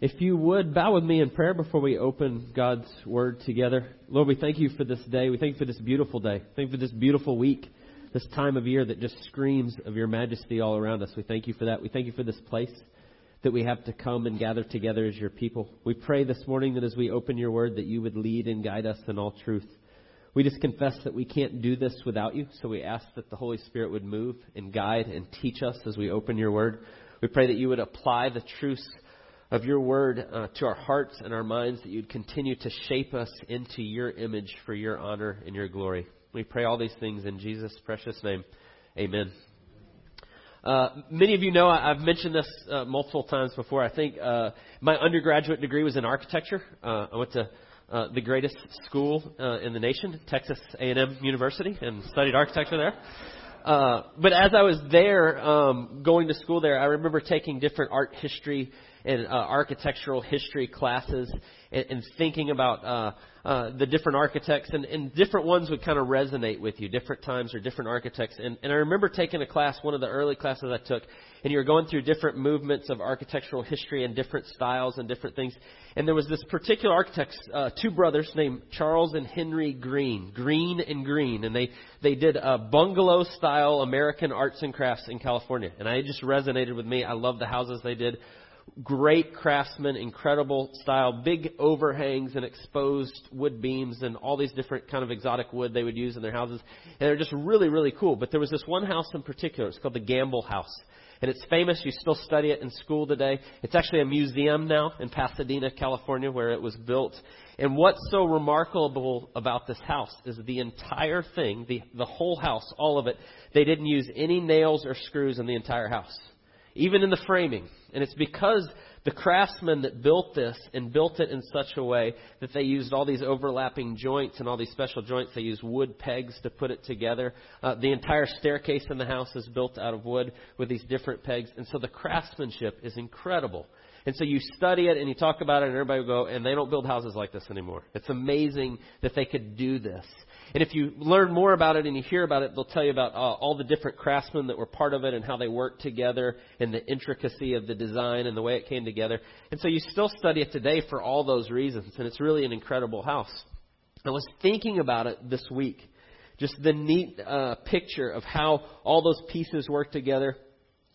If you would bow with me in prayer before we open God's Word together. Lord, we thank you for this day. We thank you for this beautiful day. Thank you for this beautiful week, this time of year that just screams of your majesty all around us. We thank you for that. We thank you for this place that we have to come and gather together as your people. We pray this morning that as we open your Word that you would lead and guide us in all truth. We just confess that we can't do this without you, so we ask that the Holy Spirit would move and guide and teach us as we open your Word. We pray that you would apply the truths of your word uh, to our hearts and our minds, that you'd continue to shape us into your image for your honor and your glory. We pray all these things in Jesus' precious name. Amen. Uh, many of you know I, have mentioned this uh, multiple times before. I think uh, my undergraduate degree was in architecture. Uh, I went to uh, the greatest school in the nation, Texas A&M University, and studied architecture there. but as I was there, um, going to school there, I remember taking different art history in uh, architectural history classes and, and thinking about uh, uh, the different architects, and, and different ones would kind of resonate with you, different times or different architects. And, and I remember taking a class, one of the early classes I took, and you were going through different movements of architectural history and different styles and different things. And there was this particular architect, uh, two brothers named Charles and Henry Greene, Greene and Greene, and they they did a bungalow style American arts and crafts in California, and I just resonated with me. I love the houses they did great craftsmen, incredible style, big overhangs and exposed wood beams and all these different kind of exotic wood they would use in their houses. And they're just really, really cool. But there was this one house in particular. It's called the Gamble House. And it's famous. You still study it in school today. It's actually a museum now in Pasadena, California, where it was built. And what's so remarkable about this house is the entire thing, the, the whole house, all of it, they didn't use any nails or screws in the entire house even in the framing. And it's because the craftsmen that built this and built it in such a way that they used all these overlapping joints and all these special joints. They used wood pegs to put it together. Uh, the entire staircase in the house is built out of wood with these different pegs. And so the craftsmanship is incredible. And so you study it and you talk about it, and everybody will go, and they don't build houses like this anymore. It's amazing that they could do this. And if you learn more about it and you hear about it, they'll tell you about uh, all the different craftsmen that were part of it and how they worked together and the intricacy of the design and the way it came together. And so you still study it today for all those reasons, and it's really an incredible house. I was thinking about it this week, just the neat uh, picture of how all those pieces work together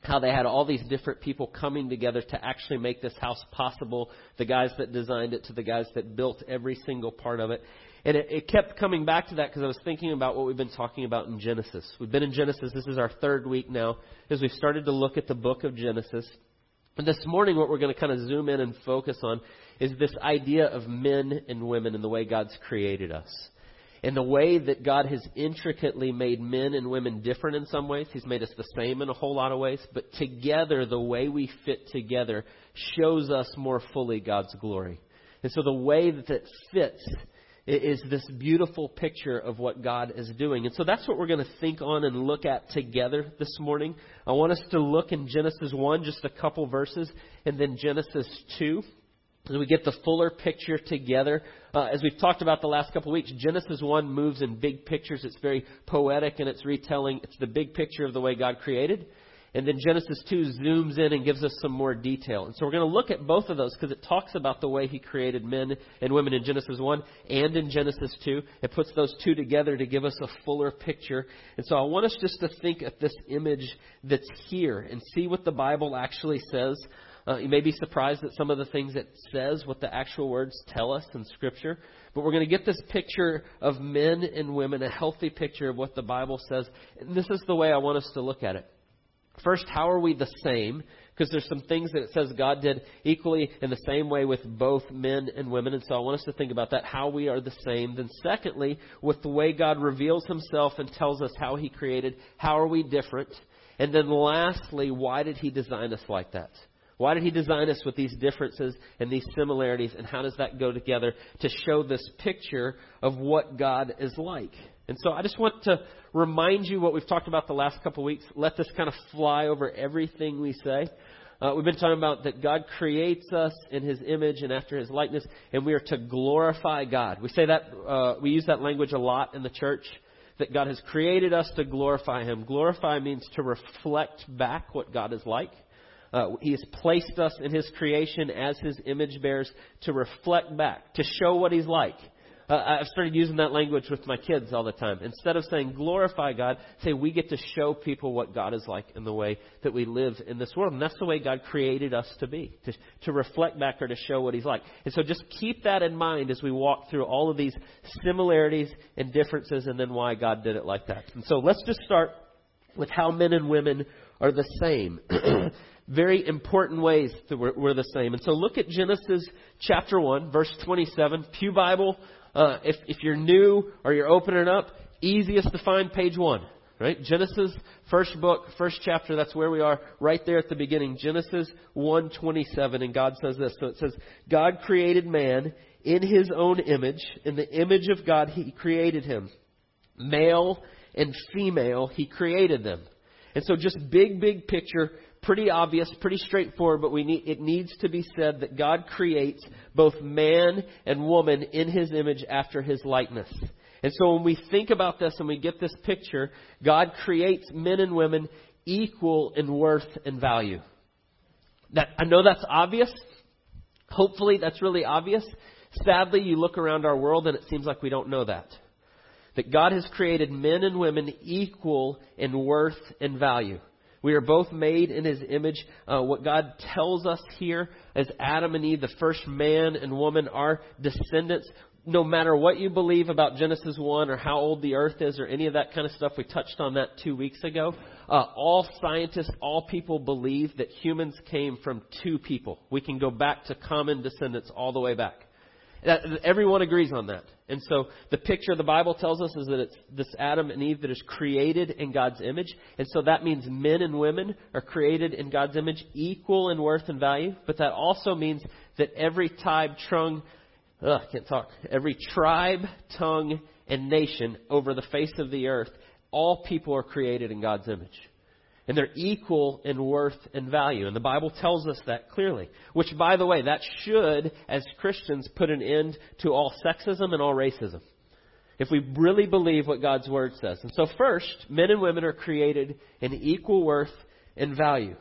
how they had all these different people coming together to actually make this house possible. The guys that designed it to the guys that built every single part of it. And it, it kept coming back to that because I was thinking about what we've been talking about in Genesis. We've been in Genesis. This is our third week now as we've started to look at the book of Genesis. And this morning, what we're going to kind of zoom in and focus on is this idea of men and women and the way God's created us. And the way that God has intricately made men and women different in some ways. He's made us the same in a whole lot of ways. But together, the way we fit together shows us more fully God's glory. And so the way that it fits is this beautiful picture of what God is doing. And so that's what we're going to think on and look at together this morning. I want us to look in Genesis 1, just a couple verses, and then Genesis 2. As we get the fuller picture together, uh, as we've talked about the last couple of weeks, Genesis 1 moves in big pictures. It's very poetic in its retelling. It's the big picture of the way God created. And then Genesis 2 zooms in and gives us some more detail. And so we're going to look at both of those because it talks about the way he created men and women in Genesis 1 and in Genesis 2. It puts those two together to give us a fuller picture. And so I want us just to think at this image that's here and see what the Bible actually says. Uh, you may be surprised at some of the things it says, what the actual words tell us in Scripture. But we're going to get this picture of men and women, a healthy picture of what the Bible says. And this is the way I want us to look at it. First, how are we the same? Because there's some things that it says God did equally in the same way with both men and women. And so I want us to think about that, how we are the same. Then secondly, with the way God reveals himself and tells us how he created, how are we different? And then lastly, why did he design us like that? Why did he design us with these differences and these similarities? And how does that go together to show this picture of what God is like? And so I just want to remind you what we've talked about the last couple of weeks. Let this kind of fly over everything we say. Uh, we've been talking about that God creates us in His image and after His likeness, and we are to glorify God. We say that uh, we use that language a lot in the church. That God has created us to glorify Him. Glorify means to reflect back what God is like. Uh, he has placed us in His creation as His image bears to reflect back, to show what He's like. Uh, I've started using that language with my kids all the time. Instead of saying glorify God, say we get to show people what God is like in the way that we live in this world. And that's the way God created us to be, to, to reflect back or to show what He's like. And so just keep that in mind as we walk through all of these similarities and differences and then why God did it like that. And so let's just start with how men and women are the same. very important ways that we're, we're, the same. And so look at Genesis chapter 1, verse 27. Pew Bible, uh, if, if you're new or you're opening up, easiest to find page 1. Right? Genesis, first book, first chapter, that's where we are, right there at the beginning. Genesis 1.27, and God says this. So it says, God created man in his own image. In the image of God, he created him. Male and female, he created them. And so just big, big picture, pretty obvious, pretty straightforward, but we need, it needs to be said that God creates both man and woman in his image after his likeness. And so when we think about this and we get this picture, God creates men and women equal in worth and value. That, I know that's obvious. Hopefully that's really obvious. Sadly, you look around our world and it seems like we don't know that. That God has created men and women equal in worth and value. We are both made in His image. Uh, what God tells us here as Adam and Eve, the first man and woman, are descendants. No matter what you believe about Genesis 1 or how old the earth is or any of that kind of stuff, we touched on that two weeks ago. Uh, all scientists, all people believe that humans came from two people. We can go back to common descendants all the way back. Everyone agrees on that. And so the picture the Bible tells us is that it's this Adam and Eve that is created in God's image. And so that means men and women are created in God's image, equal in worth and value. But that also means that every tribe, tongue, ugh, can't talk, every tribe, tongue, and nation over the face of the earth, all people are created in God's image. And they're equal in worth and value. And the Bible tells us that clearly. Which, by the way, that should, as Christians, put an end to all sexism and all racism. If we really believe what God's Word says. And so, first, men and women are created in equal worth and value.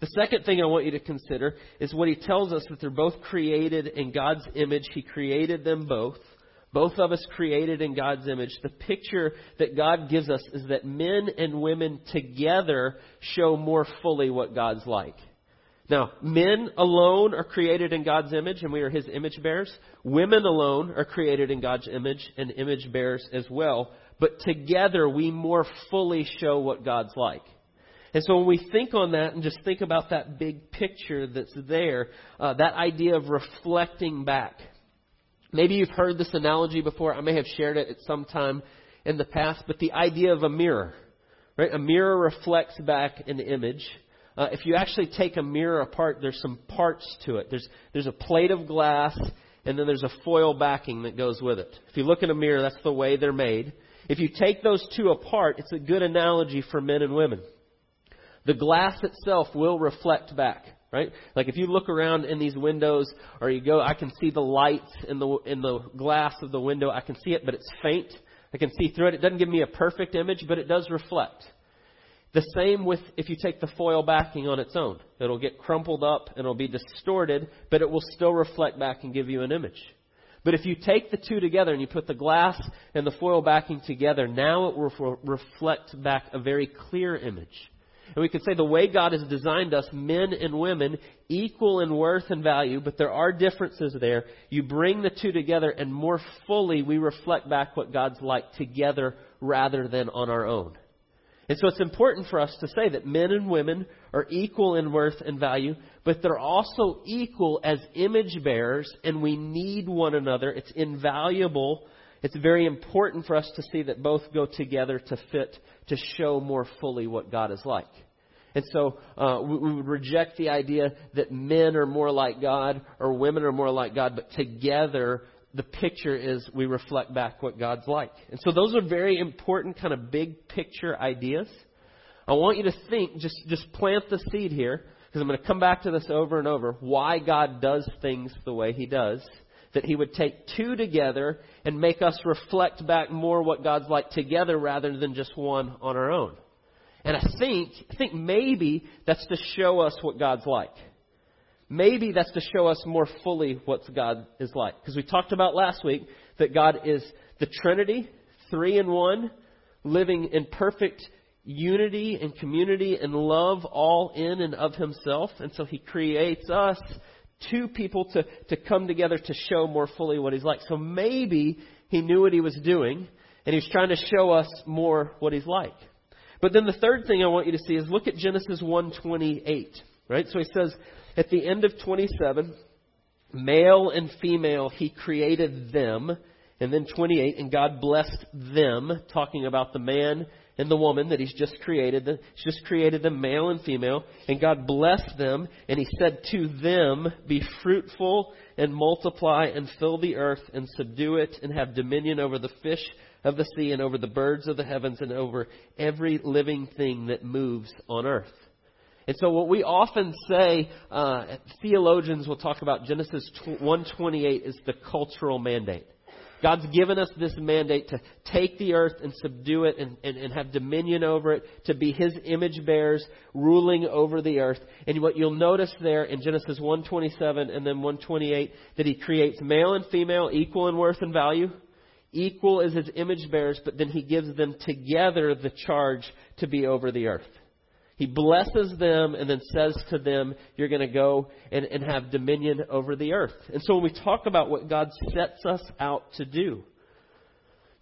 The second thing I want you to consider is what he tells us that they're both created in God's image. He created them both. Both of us created in God's image. The picture that God gives us is that men and women together show more fully what God's like. Now, men alone are created in God's image and we are His image bearers. Women alone are created in God's image and image bearers as well. But together we more fully show what God's like. And so when we think on that and just think about that big picture that's there, uh, that idea of reflecting back, Maybe you've heard this analogy before. I may have shared it at some time in the past, but the idea of a mirror, right? A mirror reflects back an image. Uh, if you actually take a mirror apart, there's some parts to it. There's there's a plate of glass, and then there's a foil backing that goes with it. If you look in a mirror, that's the way they're made. If you take those two apart, it's a good analogy for men and women. The glass itself will reflect back right? Like if you look around in these windows or you go, I can see the lights in the in the glass of the window. I can see it, but it's faint. I can see through it. It doesn't give me a perfect image, but it does reflect. The same with if you take the foil backing on its own. It'll get crumpled up and it'll be distorted, but it will still reflect back and give you an image. But if you take the two together and you put the glass and the foil backing together, now it will reflect back a very clear image. And we could say the way God has designed us, men and women, equal in worth and value, but there are differences there. You bring the two together, and more fully we reflect back what God's like together rather than on our own. And so it's important for us to say that men and women are equal in worth and value, but they're also equal as image bearers, and we need one another. It's invaluable. It's very important for us to see that both go together to fit to show more fully what God is like. And so uh, we, we would reject the idea that men are more like God or women are more like God, but together the picture is we reflect back what God's like. And so those are very important kind of big picture ideas. I want you to think, just, just plant the seed here, because I'm going to come back to this over and over, why God does things the way He does. That He would take two together and make us reflect back more what God's like together rather than just one on our own. And I think, I think maybe that's to show us what God's like. Maybe that's to show us more fully what God is like. Because we talked about last week that God is the Trinity, three in one, living in perfect unity and community and love all in and of himself. And so he creates us, two people, to, to come together to show more fully what he's like. So maybe he knew what he was doing and he was trying to show us more what he's like. But then the third thing I want you to see is look at Genesis 1:28, right? So he says at the end of 27, male and female he created them, and then 28, and God blessed them, talking about the man and the woman that he's just created. He's just created them male and female, and God blessed them, and he said to them, Be fruitful and multiply and fill the earth and subdue it and have dominion over the fish of the sea and over the birds of the heavens and over every living thing that moves on earth. And so what we often say, uh, theologians will talk about Genesis 128 is the cultural mandate. God's given us this mandate to take the earth and subdue it and, and, and, have dominion over it, to be His image bearers, ruling over the earth. And what you'll notice there in Genesis 127 and then 128, that He creates male and female equal in worth and value, equal as His image bearers, but then He gives them together the charge to be over the earth. He blesses them and then says to them, You're going to go and, and have dominion over the earth. And so when we talk about what God sets us out to do,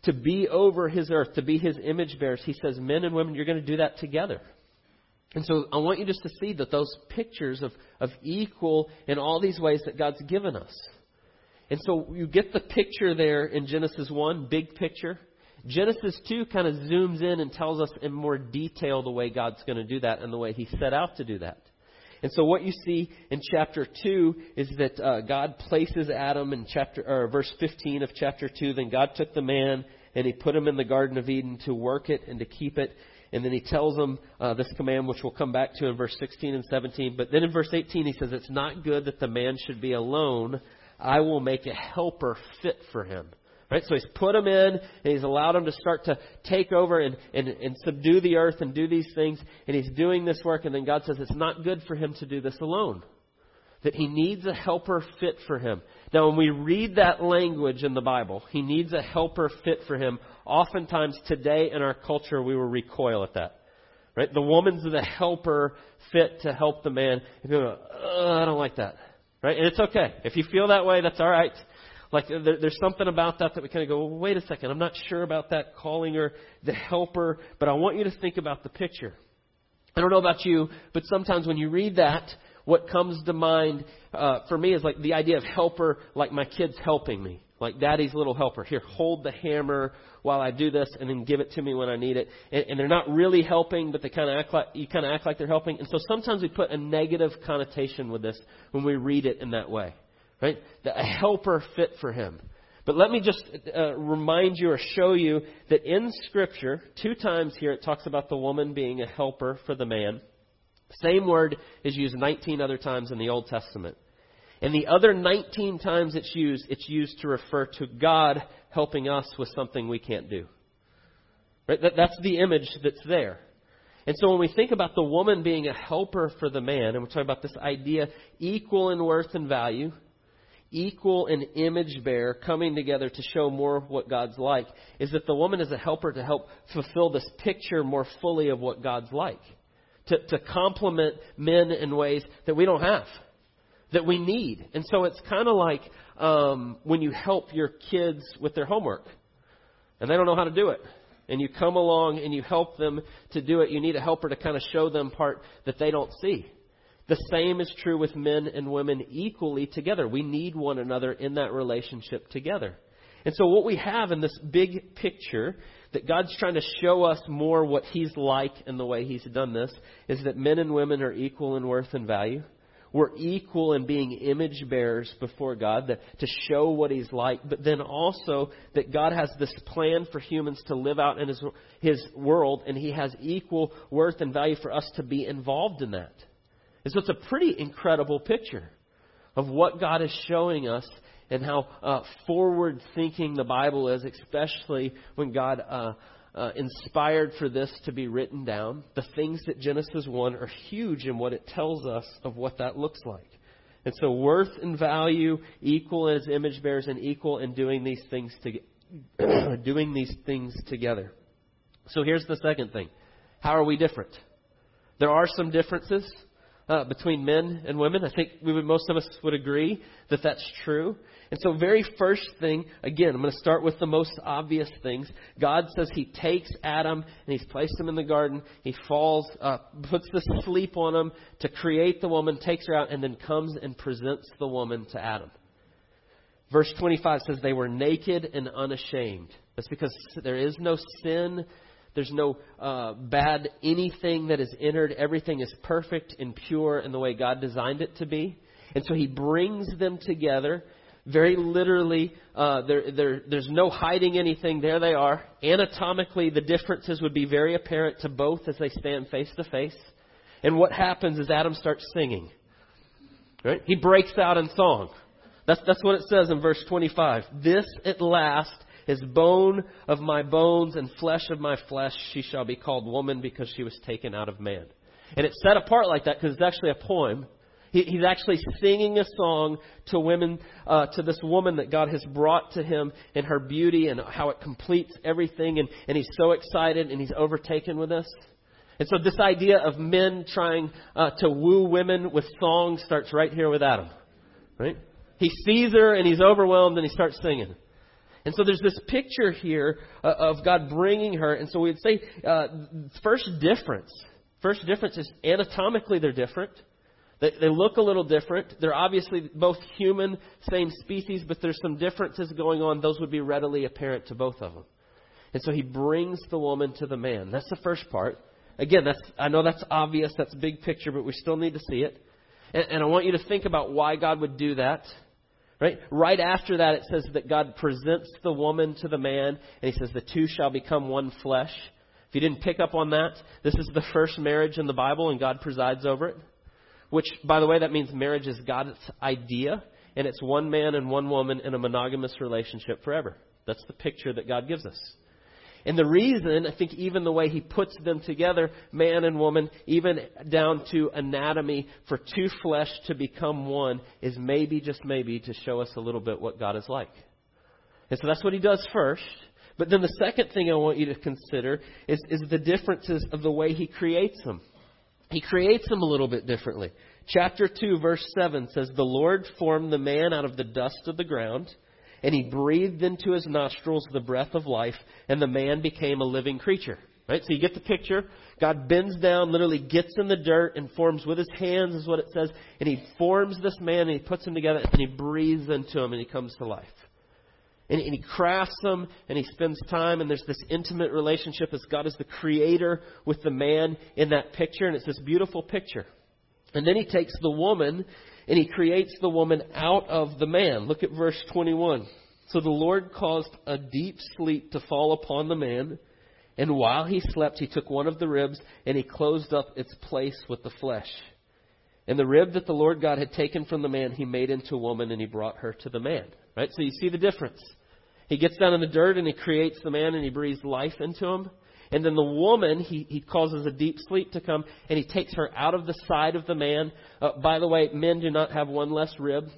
to be over His earth, to be His image bearers, He says, Men and women, you're going to do that together. And so I want you just to see that those pictures of, of equal in all these ways that God's given us. And so you get the picture there in Genesis 1, big picture. Genesis 2 kind of zooms in and tells us in more detail the way God's going to do that and the way He set out to do that. And so what you see in chapter 2 is that uh, God places Adam in chapter or verse 15 of chapter 2. Then God took the man and he put him in the Garden of Eden to work it and to keep it. And then he tells him uh, this command, which we'll come back to in verse 16 and 17. But then in verse 18, he says, It's not good that the man should be alone. I will make a helper fit for him. Right? So he's put them in, and he's allowed them to start to take over and, and, and subdue the earth and do these things, and he's doing this work, and then God says it's not good for him to do this alone. That he needs a helper fit for him. Now, when we read that language in the Bible, he needs a helper fit for him. Oftentimes today in our culture, we will recoil at that. Right? The woman's the helper fit to help the man. And people go, I don't like that. Right? And it's okay. If you feel that way, that's all right. Like there, there's something about that that we kind of go, well, wait a second, I'm not sure about that calling her the helper, but I want you to think about the picture. I don't know about you, but sometimes when you read that, what comes to mind uh, for me is like the idea of helper, like my kids helping me, like daddy's little helper. Here, hold the hammer while I do this, and then give it to me when I need it. And, and they're not really helping, but they kind of act like you kind of act like they're helping. And so sometimes we put a negative connotation with this when we read it in that way right? A helper fit for him. But let me just uh, remind you or show you that in Scripture, two times here it talks about the woman being a helper for the man. Same word is used 19 other times in the Old Testament. And the other 19 times it's used, it's used to refer to God helping us with something we can't do. Right? That, that's the image that's there. And so when we think about the woman being a helper for the man, and we're talking about this idea equal in worth and value, equal and image bearer coming together to show more of what God's like is that the woman is a helper to help fulfill this picture more fully of what God's like. To, to complement men in ways that we don't have, that we need. And so it's kind of like um, when you help your kids with their homework and they don't know how to do it. And you come along and you help them to do it. You need a helper to kind of show them part that they don't see. The same is true with men and women equally together. We need one another in that relationship together. And so, what we have in this big picture that God's trying to show us more what He's like in the way He's done this is that men and women are equal in worth and value. We're equal in being image bearers before God that, to show what He's like, but then also that God has this plan for humans to live out in His, his world, and He has equal worth and value for us to be involved in that. And so it's a pretty incredible picture of what God is showing us and how uh, forward thinking the Bible is, especially when God uh, uh, inspired for this to be written down. The things that Genesis 1 are huge in what it tells us of what that looks like. And so worth and value equal as image bearers and equal in doing these things to, doing these things together. So here's the second thing. How are we different? There are some differences uh, between men and women. I think we would, most of us would agree that that's true. And so, very first thing, again, I'm going to start with the most obvious things. God says He takes Adam and He's placed him in the garden. He falls, uh, puts the sleep on him to create the woman, takes her out, and then comes and presents the woman to Adam. Verse 25 says they were naked and unashamed. That's because there is no sin there's no uh, bad anything that is entered. Everything is perfect and pure in the way God designed it to be. And so he brings them together. Very literally, uh, there, there, there's no hiding anything. There they are. Anatomically, the differences would be very apparent to both as they stand face to face. And what happens is Adam starts singing. Right? He breaks out in song. That's, that's what it says in verse 25. This at last is bone of my bones and flesh of my flesh. She shall be called woman because she was taken out of man. And it's set apart like that because it's actually a poem. He, he's actually singing a song to women, uh, to this woman that God has brought to him and her beauty and how it completes everything. And, and he's so excited and he's overtaken with this. And so this idea of men trying uh, to woo women with songs starts right here with Adam. Right? He sees her and he's overwhelmed and he starts singing. And so there's this picture here uh, of God bringing her. And so we'd say, uh, first difference. First difference is anatomically they're different. They, they look a little different. They're obviously both human, same species, but there's some differences going on. Those would be readily apparent to both of them. And so he brings the woman to the man. That's the first part. Again, that's, I know that's obvious, that's big picture, but we still need to see it. And, and I want you to think about why God would do that. Right? Right after that, it says that God presents the woman to the man, and he says, The two shall become one flesh. If you didn't pick up on that, this is the first marriage in the Bible, and God presides over it. Which, by the way, that means marriage is God's idea, and it's one man and one woman in a monogamous relationship forever. That's the picture that God gives us. And the reason, I think, even the way he puts them together, man and woman, even down to anatomy, for two flesh to become one, is maybe, just maybe, to show us a little bit what God is like. And so that's what he does first. But then the second thing I want you to consider is, is the differences of the way he creates them. He creates them a little bit differently. Chapter 2, verse 7 says, The Lord formed the man out of the dust of the ground and he breathed into his nostrils the breath of life, and the man became a living creature. Right? So you get the picture. God bends down, literally gets in the dirt and forms with his hands, is what it says, and he forms this man and he puts him together and he breathes into him and he comes to life. And, and he crafts him and he spends time and there's this intimate relationship as God is the creator with the man in that picture and it's this beautiful picture. And then he takes the woman and he creates the woman out of the man. Look at verse 21. So the Lord caused a deep sleep to fall upon the man, and while he slept, he took one of the ribs and he closed up its place with the flesh. And the rib that the Lord God had taken from the man, he made into a woman and he brought her to the man. Right? So you see the difference. He gets down in the dirt and he creates the man and he breathes life into him. And then the woman, he, he causes a deep sleep to come, and he takes her out of the side of the man. Uh, by the way, men do not have one less rib.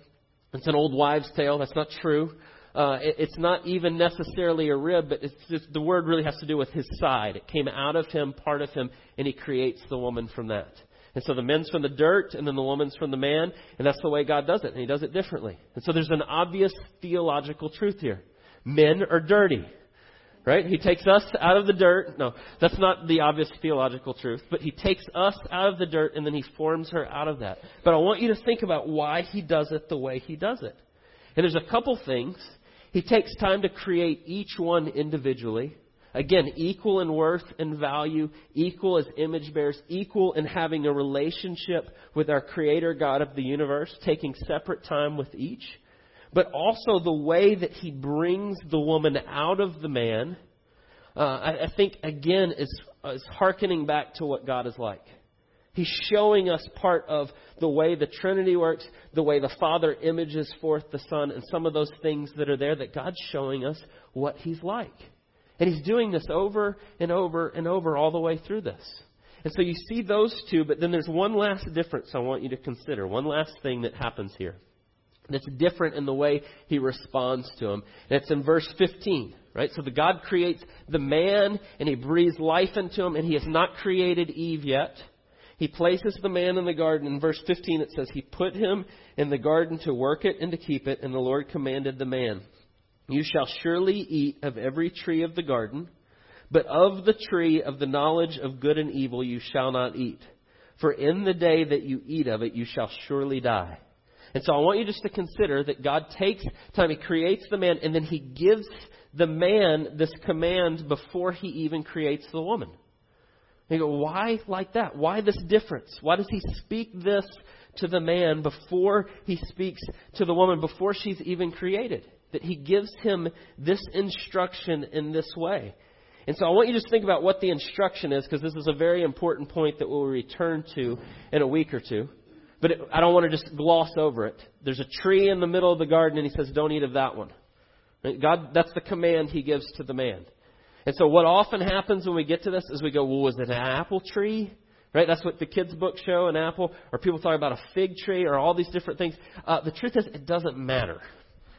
It's an old wives' tale. That's not true. Uh, it, it's not even necessarily a rib, but it's just, the word really has to do with his side. It came out of him, part of him, and he creates the woman from that. And so the men's from the dirt, and then the woman's from the man, and that's the way God does it, and he does it differently. And so there's an obvious theological truth here. Men are dirty. Right? He takes us out of the dirt. No, that's not the obvious theological truth, but he takes us out of the dirt and then he forms her out of that. But I want you to think about why he does it the way he does it. And there's a couple things. He takes time to create each one individually. Again, equal in worth and value, equal as image bearers, equal in having a relationship with our Creator God of the universe, taking separate time with each but also the way that he brings the woman out of the man, uh, I, I think, again, is, is hearkening back to what God is like. He's showing us part of the way the Trinity works, the way the Father images forth the Son, and some of those things that are there that God's showing us what He's like. And he's doing this over and over and over all the way through this. And so you see those two, but then there's one last difference I want you to consider. One last thing that happens here that's different in the way he responds to him. And it's in verse 15, right? So the God creates the man and he breathes life into him and he has not created Eve yet. He places the man in the garden. In verse 15 it says, He put him in the garden to work it and to keep it, and the Lord commanded the man, You shall surely eat of every tree of the garden, but of the tree of the knowledge of good and evil you shall not eat. For in the day that you eat of it you shall surely die. And so I want you just to consider that God takes time, He creates the man, and then He gives the man this command before He even creates the woman. And you go, why like that? Why this difference? Why does He speak this to the man before He speaks to the woman, before she's even created? That He gives him this instruction in this way. And so I want you to just think about what the instruction is, because this is a very important point that we'll return to in a week or two. But it, I don't want to just gloss over it. There's a tree in the middle of the garden, and he says, Don't eat of that one. God, that's the command he gives to the man. And so what often happens when we get to this is we go, Well, was it an apple tree? Right? That's what the kids' books show, an apple. Or people talk about a fig tree or all these different things. Uh, the truth is, it doesn't matter.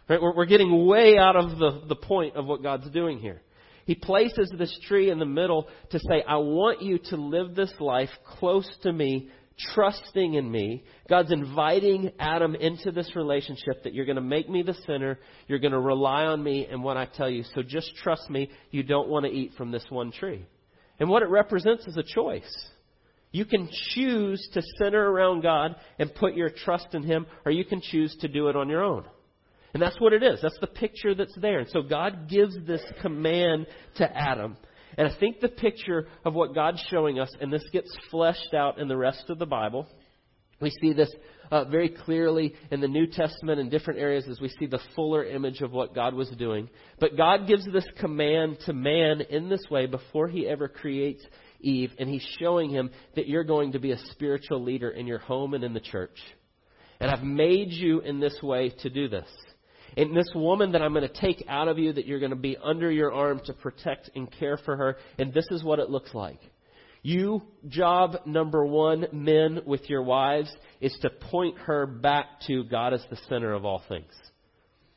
Right? We're, we're getting way out of the, the point of what God's doing here. He places this tree in the middle to say, I want you to live this life close to me trusting in me. God's inviting Adam into this relationship that you're going to make me the sinner. You're going to rely on me and what I tell you. So just trust me. You don't want to eat from this one tree. And what it represents is a choice. You can choose to center around God and put your trust in Him, or you can choose to do it on your own. And that's what it is. That's the picture that's there. And so God gives this command to Adam. And I think the picture of what God's showing us, and this gets fleshed out in the rest of the Bible, we see this uh, very clearly in the New Testament in different areas as we see the fuller image of what God was doing. But God gives this command to man in this way before he ever creates Eve, and he's showing him that you're going to be a spiritual leader in your home and in the church. And I've made you in this way to do this. And this woman that I'm going to take out of you, that you're going to be under your arm to protect and care for her. And this is what it looks like. You, job number one, men with your wives, is to point her back to God as the center of all things.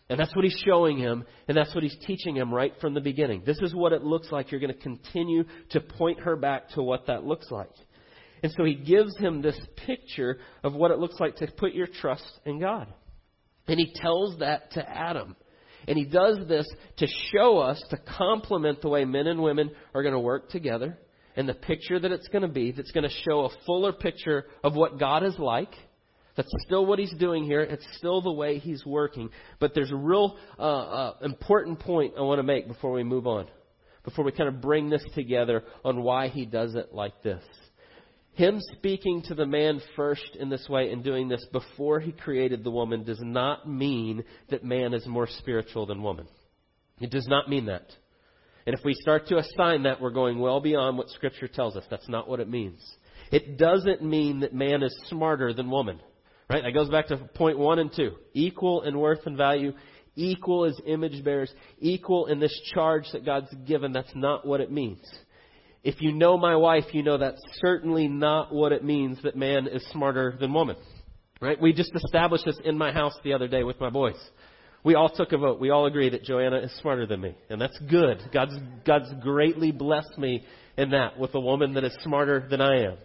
And that's what he's showing him, and that's what he's teaching him right from the beginning. This is what it looks like. You're going to continue to point her back to what that looks like. And so he gives him this picture of what it looks like to put your trust in God. And he tells that to Adam. And he does this to show us, to complement the way men and women are going to work together and the picture that it's going to be, that's going to show a fuller picture of what God is like. That's still what he's doing here. It's still the way he's working. But there's a real uh, uh, important point I want to make before we move on, before we kind of bring this together on why he does it like this. Him speaking to the man first in this way and doing this before he created the woman does not mean that man is more spiritual than woman. It does not mean that. And if we start to assign that, we're going well beyond what Scripture tells us. That's not what it means. It doesn't mean that man is smarter than woman. Right? That goes back to point one and two. Equal in worth and value, equal as image bearers, equal in this charge that God's given. That's not what it means. If you know my wife, you know that's certainly not what it means that man is smarter than woman. Right? We just established this in my house the other day with my boys. We all took a vote. We all agree that Joanna is smarter than me. And that's good. God's, God's greatly blessed me in that with a woman that is smarter than I am.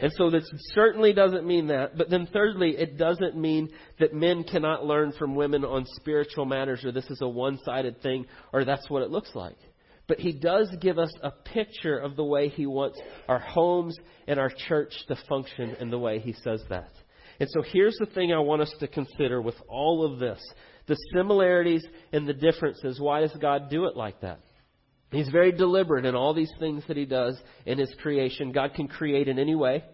And so this certainly doesn't mean that. But then thirdly, it doesn't mean that men cannot learn from women on spiritual matters or this is a one-sided thing or that's what it looks like. But he does give us a picture of the way he wants our homes and our church to function in the way he says that. And so here's the thing I want us to consider with all of this the similarities and the differences. Why does God do it like that? He's very deliberate in all these things that he does in his creation. God can create in any way.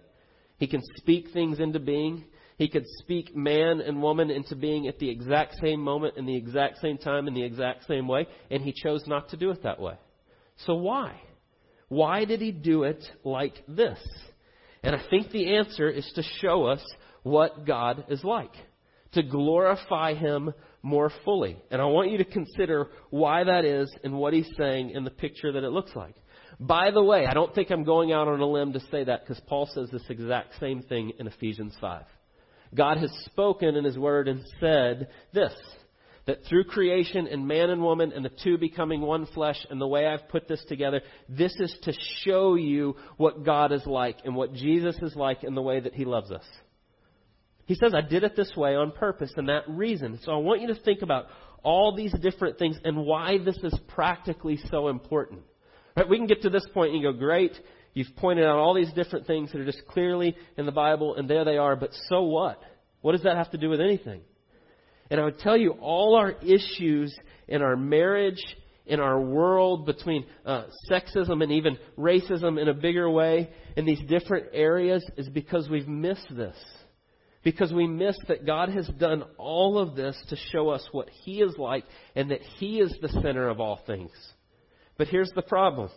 He can speak things into being. He could speak man and woman into being at the exact same moment, in the exact same time, in the exact same way, and he chose not to do it that way. So why? Why did he do it like this? And I think the answer is to show us what God is like. to glorify Him more fully. And I want you to consider why that is and what He's saying in the picture that it looks like. By the way, I don't think I'm going out on a limb to say that because Paul says this exact same thing in Ephesians 5. God has spoken in His Word and said this that through creation and man and woman and the two becoming one flesh and the way I've put this together, this is to show you what God is like and what Jesus is like in the way that He loves us. He says, I did it this way on purpose and that reason. So I want you to think about all these different things and why this is practically so important. Right? We can get to this point and go, great, you've pointed out all these different things that are just clearly in the Bible and there they are, but so what? What does that have to do with anything? And I would tell you, all our issues in our marriage, in our world, between uh, sexism and even racism in a bigger way, in these different areas, is because we've missed this. Because we miss that God has done all of this to show us what He is like and that He is the center of all things. But here's the problem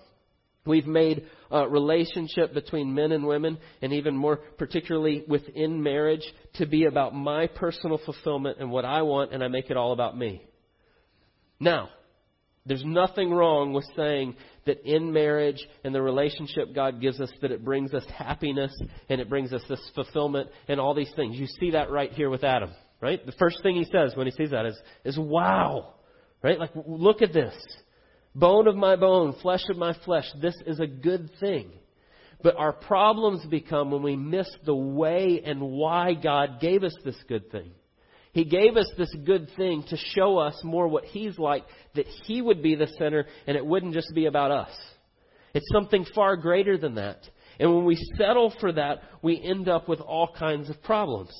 We've made a relationship between men and women, and even more particularly within marriage, to be about my personal fulfillment and what I want, and I make it all about me. Now, there's nothing wrong with saying that in marriage and the relationship God gives us, that it brings us happiness and it brings us this fulfillment and all these things. You see that right here with Adam, right? The first thing he says when he sees that is, is wow, right? Like, look at this. Bone of my bone, flesh of my flesh. This is a good thing. But our problems become when we miss the way and why God gave us this good thing. He gave us this good thing to show us more what He's like, that He would be the center and it wouldn't just be about us. It's something far greater than that. And when we settle for that, we end up with all kinds of problems.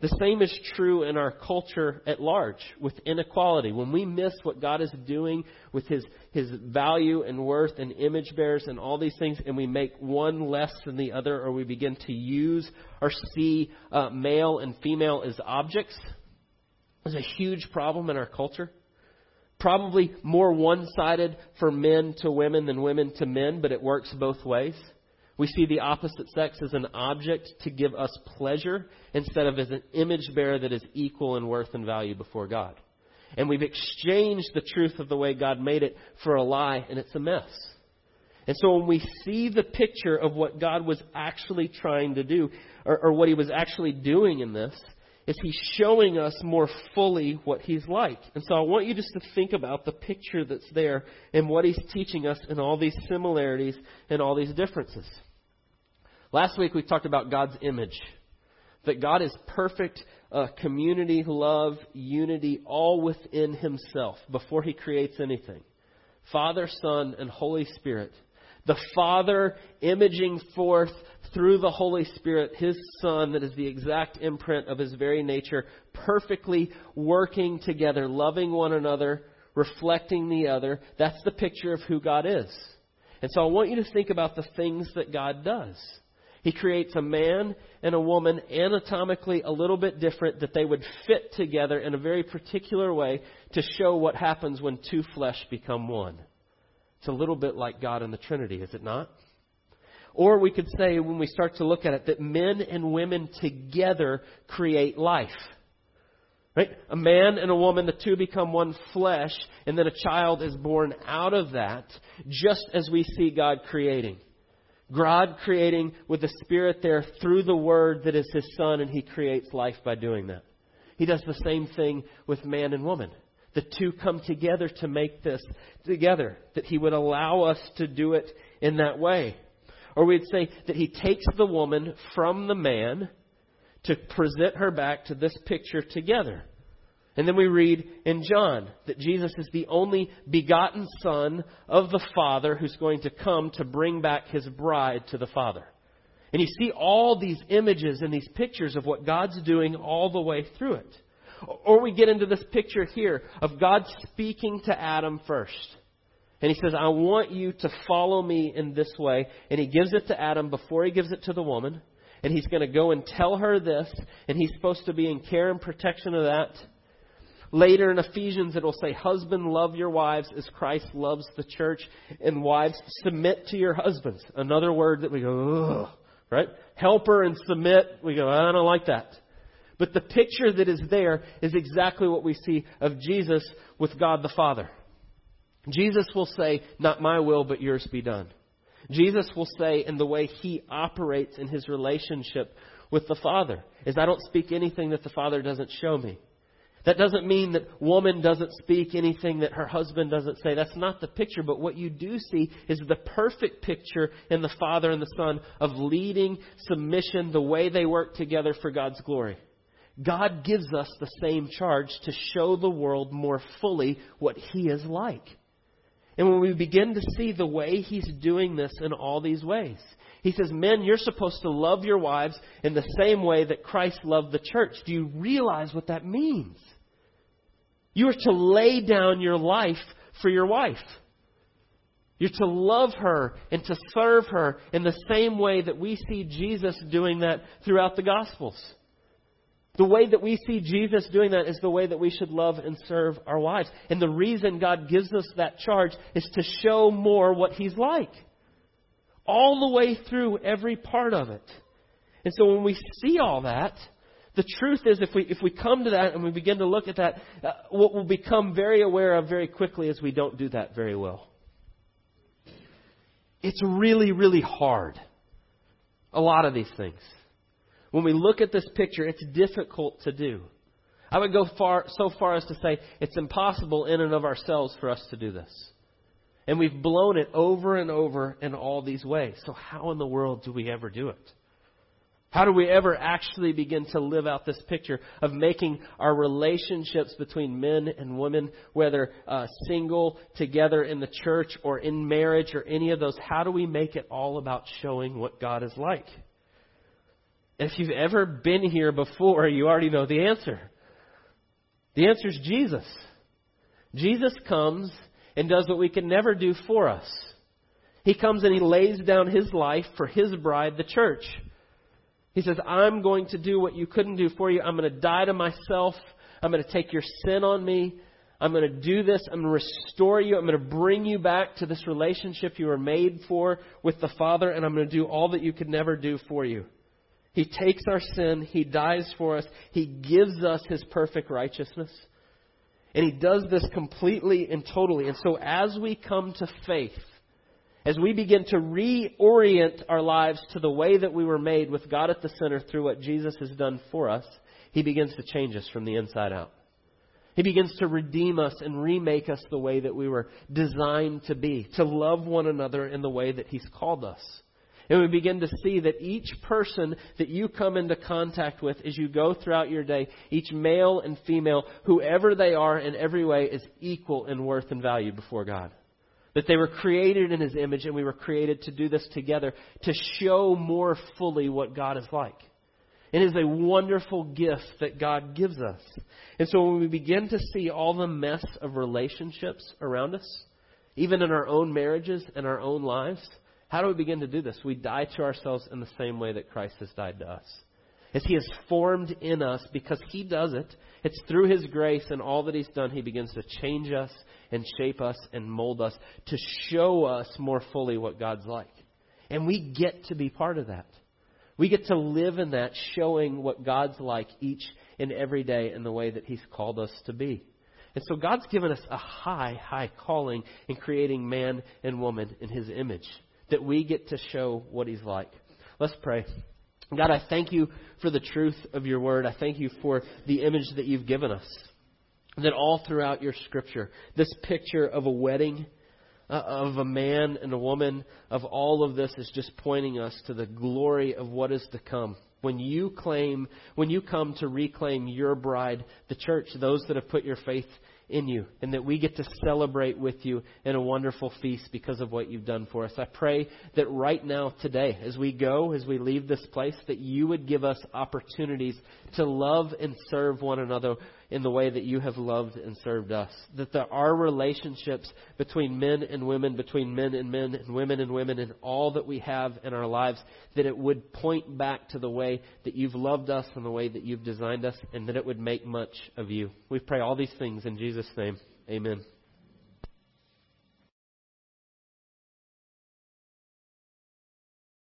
The same is true in our culture at large with inequality. When we miss what God is doing with His, His value and worth and image bearers and all these things, and we make one less than the other, or we begin to use or see uh, male and female as objects, is a huge problem in our culture. Probably more one sided for men to women than women to men, but it works both ways. We see the opposite sex as an object to give us pleasure instead of as an image bearer that is equal in worth and value before God. And we've exchanged the truth of the way God made it for a lie, and it's a mess. And so when we see the picture of what God was actually trying to do, or, or what He was actually doing in this, is He's showing us more fully what He's like. And so I want you just to think about the picture that's there and what He's teaching us in all these similarities and all these differences. Last week we talked about God's image. That God is perfect uh, community, love, unity, all within Himself before He creates anything. Father, Son, and Holy Spirit. The Father imaging forth through the Holy Spirit His Son, that is the exact imprint of His very nature, perfectly working together, loving one another, reflecting the other. That's the picture of who God is. And so I want you to think about the things that God does. He creates a man and a woman anatomically a little bit different that they would fit together in a very particular way to show what happens when two flesh become one. It's a little bit like God and the Trinity, is it not? Or we could say, when we start to look at it, that men and women together create life. Right? A man and a woman, the two become one flesh, and then a child is born out of that, just as we see God creating. God creating with the Spirit there through the Word that is His Son, and He creates life by doing that. He does the same thing with man and woman. The two come together to make this together, that He would allow us to do it in that way. Or we'd say that He takes the woman from the man to present her back to this picture together. And then we read in John that Jesus is the only begotten Son of the Father who's going to come to bring back his bride to the Father. And you see all these images and these pictures of what God's doing all the way through it. Or we get into this picture here of God speaking to Adam first. And he says, I want you to follow me in this way. And he gives it to Adam before he gives it to the woman. And he's going to go and tell her this. And he's supposed to be in care and protection of that. Later in Ephesians, it will say, Husband, love your wives as Christ loves the church. And wives, submit to your husbands. Another word that we go, ugh, right? Helper and submit, we go, I don't like that. But the picture that is there is exactly what we see of Jesus with God the Father. Jesus will say, Not my will, but yours be done. Jesus will say, in the way he operates in his relationship with the Father, is I don't speak anything that the Father doesn't show me. That doesn't mean that woman doesn't speak anything that her husband doesn't say. That's not the picture. But what you do see is the perfect picture in the Father and the Son of leading, submission, the way they work together for God's glory. God gives us the same charge to show the world more fully what He is like. And when we begin to see the way He's doing this in all these ways, He says, Men, you're supposed to love your wives in the same way that Christ loved the church. Do you realize what that means? You are to lay down your life for your wife. You're to love her and to serve her in the same way that we see Jesus doing that throughout the Gospels. The way that we see Jesus doing that is the way that we should love and serve our wives. And the reason God gives us that charge is to show more what He's like. All the way through every part of it. And so when we see all that, the truth is, if we, if we come to that and we begin to look at that, uh, what we'll become very aware of very quickly is we don't do that very well. It's really, really hard. A lot of these things. When we look at this picture, it's difficult to do. I would go far, so far as to say it's impossible in and of ourselves for us to do this. And we've blown it over and over in all these ways. So, how in the world do we ever do it? How do we ever actually begin to live out this picture of making our relationships between men and women, whether uh, single, together in the church, or in marriage, or any of those, how do we make it all about showing what God is like? If you've ever been here before, you already know the answer. The answer is Jesus. Jesus comes and does what we can never do for us. He comes and he lays down his life for his bride, the church. He says, I'm going to do what you couldn't do for you. I'm going to die to myself. I'm going to take your sin on me. I'm going to do this. I'm going to restore you. I'm going to bring you back to this relationship you were made for with the Father, and I'm going to do all that you could never do for you. He takes our sin, He dies for us, He gives us His perfect righteousness. And He does this completely and totally. And so as we come to faith, as we begin to reorient our lives to the way that we were made with God at the center through what Jesus has done for us, He begins to change us from the inside out. He begins to redeem us and remake us the way that we were designed to be, to love one another in the way that He's called us. And we begin to see that each person that you come into contact with as you go throughout your day, each male and female, whoever they are in every way, is equal in worth and value before God. That they were created in His image and we were created to do this together to show more fully what God is like. It is a wonderful gift that God gives us. And so when we begin to see all the mess of relationships around us, even in our own marriages and our own lives, how do we begin to do this? We die to ourselves in the same way that Christ has died to us. As He has formed in us, because He does it, it's through His grace and all that He's done, He begins to change us and shape us and mold us to show us more fully what God's like. And we get to be part of that. We get to live in that, showing what God's like each and every day in the way that He's called us to be. And so God's given us a high, high calling in creating man and woman in His image that we get to show what He's like. Let's pray. God, I thank you for the truth of your word. I thank you for the image that you've given us. That all throughout your scripture, this picture of a wedding, uh, of a man and a woman, of all of this is just pointing us to the glory of what is to come. When you claim, when you come to reclaim your bride, the church, those that have put your faith in you and that we get to celebrate with you in a wonderful feast because of what you've done for us. I pray that right now, today, as we go, as we leave this place, that you would give us opportunities to love and serve one another in the way that you have loved and served us. That there are relationships between men and women, between men and men, and women and women, and all that we have in our lives, that it would point back to the way that you've loved us and the way that you've designed us, and that it would make much of you. We pray all these things in Jesus' name. Amen.